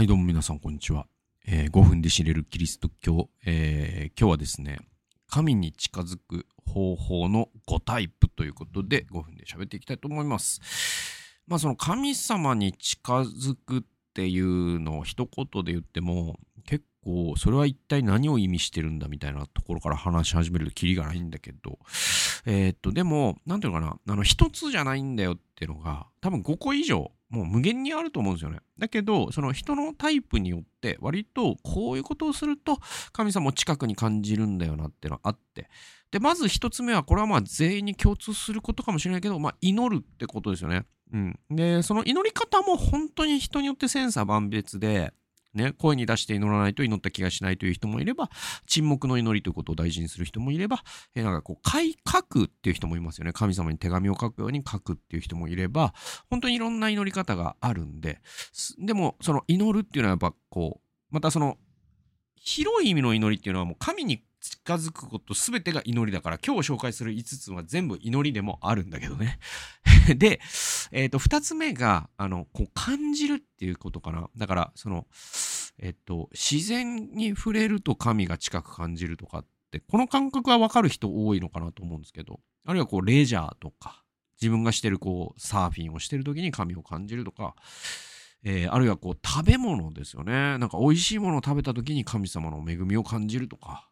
はい、どうも皆さん、こんにちは。えー5分で知れるキリスト教、えー今日はですね、神に近づく方法の5タイプということで、5分で喋っていきたいと思います。まあ、その神様に近づくっていうのを一言で言っても、結構、それは一体何を意味してるんだみたいなところから話し始めるとキリがないんだけど、えーっと、でも、なんていうのかな、あの、一つじゃないんだよっていうのが、多分5個以上、もう無限にあると思うんですよね。だけど、その人のタイプによって、割とこういうことをすると、神様を近くに感じるんだよなっていうのはあって。で、まず一つ目は、これはまあ全員に共通することかもしれないけど、まあ祈るってことですよね。うん。で、その祈り方も本当に人によって千差万別で、ね、声に出して祈らないと祈った気がしないという人もいれば、沈黙の祈りということを大事にする人もいれば、えーなんかこう、改革っていう人もいますよね。神様に手紙を書くように書くっていう人もいれば、本当にいろんな祈り方があるんで、でも、その祈るっていうのはやっぱこう、またその、広い意味の祈りっていうのはもう神に近づくこと全てが祈りだから、今日紹介する5つは全部祈りでもあるんだけどね。で、えっ、と、2つ目が、あの、こう感じるっていうことかな。だから、その、えっ、と、自然に触れると神が近く感じるとかって、この感覚はわかる人多いのかなと思うんですけど、あるいはこう、レジャーとか、自分がしてるこう、サーフィンをしてる時に神を感じるとか、えーあるいはこう、食べ物ですよね。なんか美味しいものを食べた時に神様の恵みを感じると、か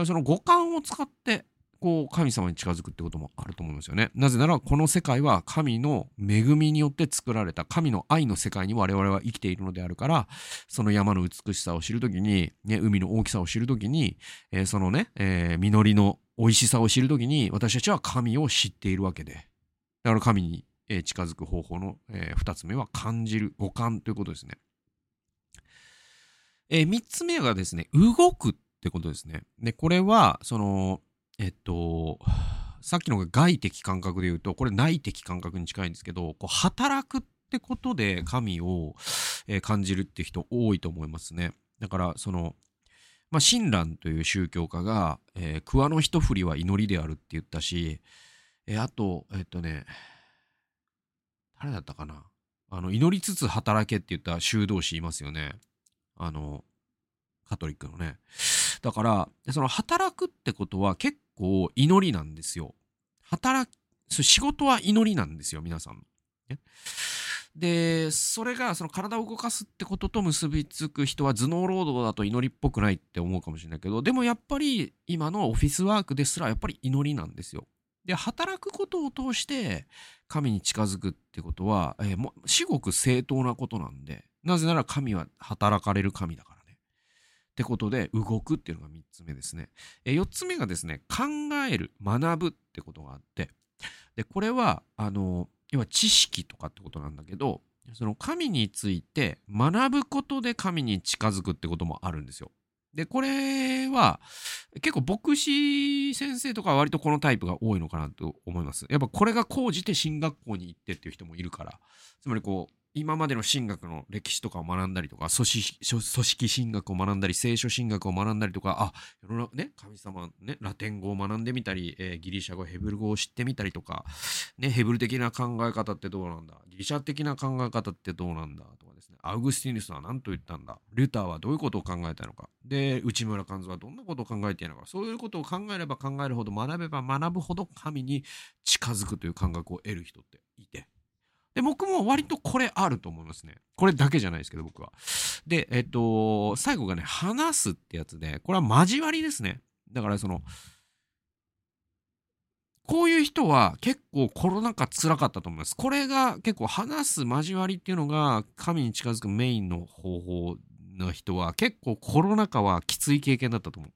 らその五感を使って、こう、神様に近づくってこともあると思いますよね。なぜなら、この世界は神の恵みによって作られた、神の愛の世界に我々は生きているのであるから、その山の美しさを知るときに、ね、海の大きさを知るときに、えーそのね、えー実りの美味しさを知るときに、私たちは神を知っているわけで。だから神に、近づく方法の、えー二つ目は感じる、五感ということですね。えー三つ目がですね、動くっってことですね。で、これは、その、えっと、さっきのが外的感覚で言うと、これ内的感覚に近いんですけど、こう働くってことで神を、えー感じるって人多いと思いますね。だから、その、まあ、親鸞という宗教家が、えー桑の一振りは祈りであるって言ったし、えーあと、えっとね、誰だったかなあの、祈りつつ働けって言った修道士いますよね。あの、カトリックのね。だから、その働くってことは結構祈りなんですよ。働き、そう仕事は祈りなんですよ、皆さん。ねで、それがその体を動かすってことと結びつく人は頭脳労働だと祈りっぽくないって思うかもしれないけど、でもやっぱり今のオフィスワークですらやっぱり祈りなんですよ。で、働くことを通して神に近づくってことは、えーもう至極正当なことなんで、なぜなら神は働かれる神だから。ってことで、動くっていうのが3つ目ですね。え4つ目がですね、考える、学ぶってことがあって、で、これは、あの、要は知識とかってことなんだけど、その神について学ぶことで神に近づくってこともあるんですよ。で、これは結構牧師先生とかは割とこのタイプが多いのかなと思います。やっぱこれが高じて進学校に行ってっていう人もいるから、つまりこう、今までの神学の歴史とかを学んだりとか、組織組織神学を学んだり、聖書神学を学んだりとか、あ、世の中ね、神様ね、ラテン語を学んでみたり、えーギリシャ語、ヘブル語を知ってみたりとか、ね、ヘブル的な考え方ってどうなんだ？ギリシャ的な考え方ってどうなんだ？とかですね、アウグスティヌスは何と言ったんだ？ルターはどういうことを考えたのか？で、内村勘三はどんなことを考えているのか？そういうことを考えれば考えるほど、学べば学ぶほど神に近づくという感覚を得る人っていて。で、僕も割とこれあると思いますね。これだけじゃないですけど、僕は。で、えっと、最後がね、話すってやつで、これは交わりですね。だからその、こういう人は結構コロナ禍辛かったと思います。これが結構話す交わりっていうのが神に近づくメインの方法の人は結構コロナ禍はきつい経験だったと思う。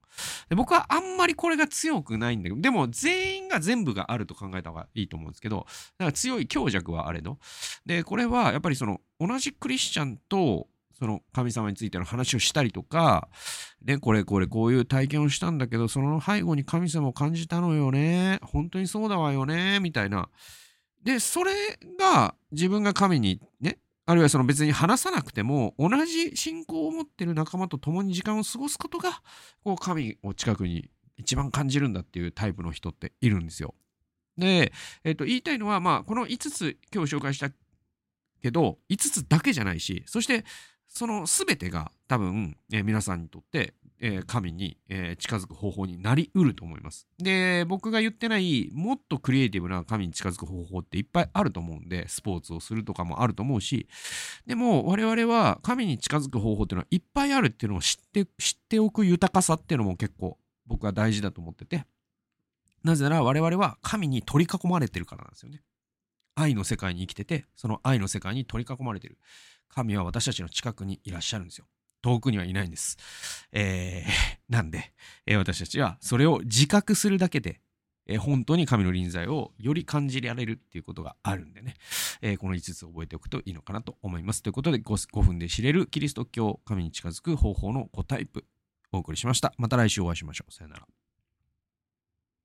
で僕はあんまりこれが強くないんだけど、でも全員が全部があると考えた方がいいと思うんですけど、だから強い強弱はあれど。で、これはやっぱりその同じクリスチャンとその神様についての話をしたりとか、ね、これこれこういう体験をしたんだけど、その背後に神様を感じたのよね。本当にそうだわよね。みたいな。で、それが自分が神にね、あるいはその別に話さなくても、同じ信仰を持ってる仲間と共に時間を過ごすことが、こう神を近くに一番感じるんだっていうタイプの人っているんですよ。で、えっ、と、言いたいのは、まあ、この5つ今日紹介したけど、5つだけじゃないし、そして、その全てが多分、えー、皆さんにとって、えー、神に、えー、近づく方法になりうると思います。で、僕が言ってないもっとクリエイティブな神に近づく方法っていっぱいあると思うんで、スポーツをするとかもあると思うし、でも我々は神に近づく方法っていうのはいっぱいあるっていうのを知って、知っておく豊かさっていうのも結構僕は大事だと思ってて、なぜなら我々は神に取り囲まれてるからなんですよね。愛の世界に生きてて、その愛の世界に取り囲まれてる。神は私たちの近くにいらっしゃるんですよ。遠くにはいないんです。えー、なんで、えー、私たちはそれを自覚するだけで、えー、本当に神の臨在をより感じられるっていうことがあるんでね、えー、この5つ覚えておくといいのかなと思います。ということで 5, 5分で知れるキリスト教神に近づく方法の5タイプお送りしました。また来週お会いしましょう。さよなら。